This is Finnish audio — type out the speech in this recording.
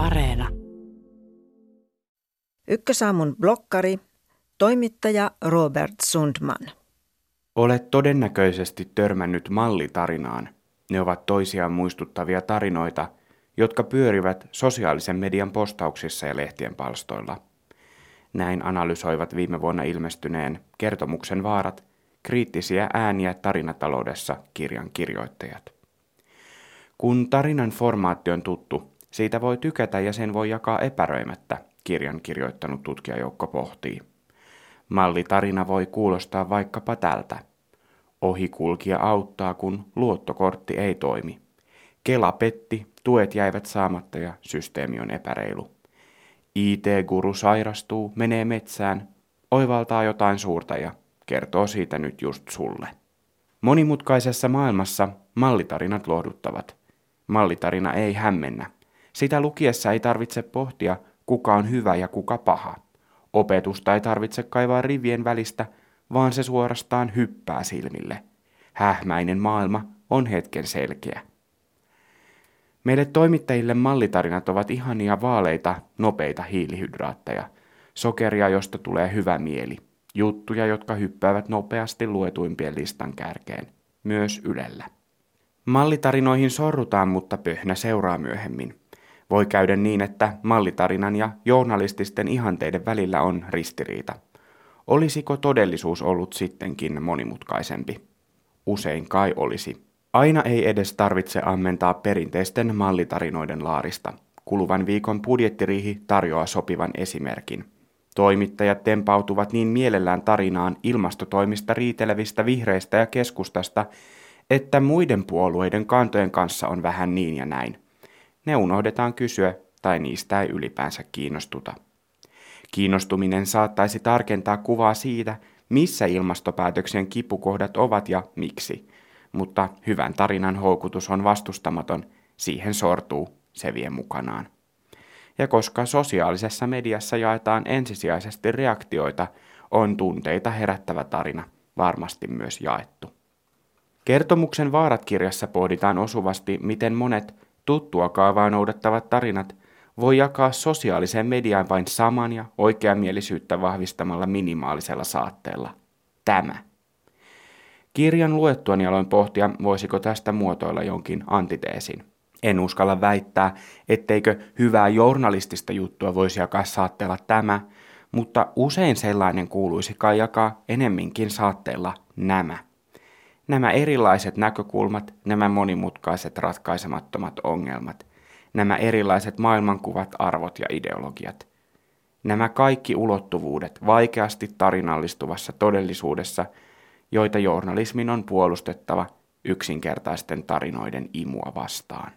Areena. Ykkösaamun blokkari, toimittaja Robert Sundman. Olet todennäköisesti törmännyt mallitarinaan. Ne ovat toisiaan muistuttavia tarinoita, jotka pyörivät sosiaalisen median postauksissa ja lehtien palstoilla. Näin analysoivat viime vuonna ilmestyneen kertomuksen vaarat kriittisiä ääniä tarinataloudessa kirjan kirjoittajat. Kun tarinan formaatti on tuttu, siitä voi tykätä ja sen voi jakaa epäröimättä, kirjan kirjoittanut tutkijajoukko pohtii. Mallitarina voi kuulostaa vaikkapa tältä. Ohikulkija auttaa, kun luottokortti ei toimi. Kela petti, tuet jäivät saamatta ja systeemi on epäreilu. IT-guru sairastuu, menee metsään, oivaltaa jotain suurta ja kertoo siitä nyt just sulle. Monimutkaisessa maailmassa mallitarinat lohduttavat. Mallitarina ei hämmennä. Sitä lukiessa ei tarvitse pohtia, kuka on hyvä ja kuka paha. Opetusta ei tarvitse kaivaa rivien välistä, vaan se suorastaan hyppää silmille. Hähmäinen maailma on hetken selkeä. Meille toimittajille mallitarinat ovat ihania vaaleita, nopeita hiilihydraatteja, sokeria, josta tulee hyvä mieli, juttuja, jotka hyppäävät nopeasti luetuimpien listan kärkeen, myös Ylellä. Mallitarinoihin sorrutaan, mutta pöhnä seuraa myöhemmin. Voi käydä niin, että mallitarinan ja journalististen ihanteiden välillä on ristiriita. Olisiko todellisuus ollut sittenkin monimutkaisempi? Usein kai olisi. Aina ei edes tarvitse ammentaa perinteisten mallitarinoiden laarista. Kuluvan viikon budjettiriihi tarjoaa sopivan esimerkin. Toimittajat tempautuvat niin mielellään tarinaan ilmastotoimista riitelevistä vihreistä ja keskustasta, että muiden puolueiden kantojen kanssa on vähän niin ja näin. Ne unohdetaan kysyä tai niistä ei ylipäänsä kiinnostuta. Kiinnostuminen saattaisi tarkentaa kuvaa siitä, missä ilmastopäätöksen kipukohdat ovat ja miksi, mutta hyvän tarinan houkutus on vastustamaton, siihen sortuu, se vie mukanaan. Ja koska sosiaalisessa mediassa jaetaan ensisijaisesti reaktioita, on tunteita herättävä tarina varmasti myös jaettu. Kertomuksen vaarat kirjassa pohditaan osuvasti, miten monet tuttua kaavaa noudattavat tarinat voi jakaa sosiaaliseen mediaan vain saman ja oikeamielisyyttä vahvistamalla minimaalisella saatteella. Tämä. Kirjan luettuani aloin pohtia, voisiko tästä muotoilla jonkin antiteesin. En uskalla väittää, etteikö hyvää journalistista juttua voisi jakaa saatteella tämä, mutta usein sellainen kuuluisi kai jakaa enemminkin saatteella nämä. Nämä erilaiset näkökulmat, nämä monimutkaiset ratkaisemattomat ongelmat, nämä erilaiset maailmankuvat, arvot ja ideologiat. Nämä kaikki ulottuvuudet vaikeasti tarinallistuvassa todellisuudessa, joita journalismin on puolustettava yksinkertaisten tarinoiden imua vastaan.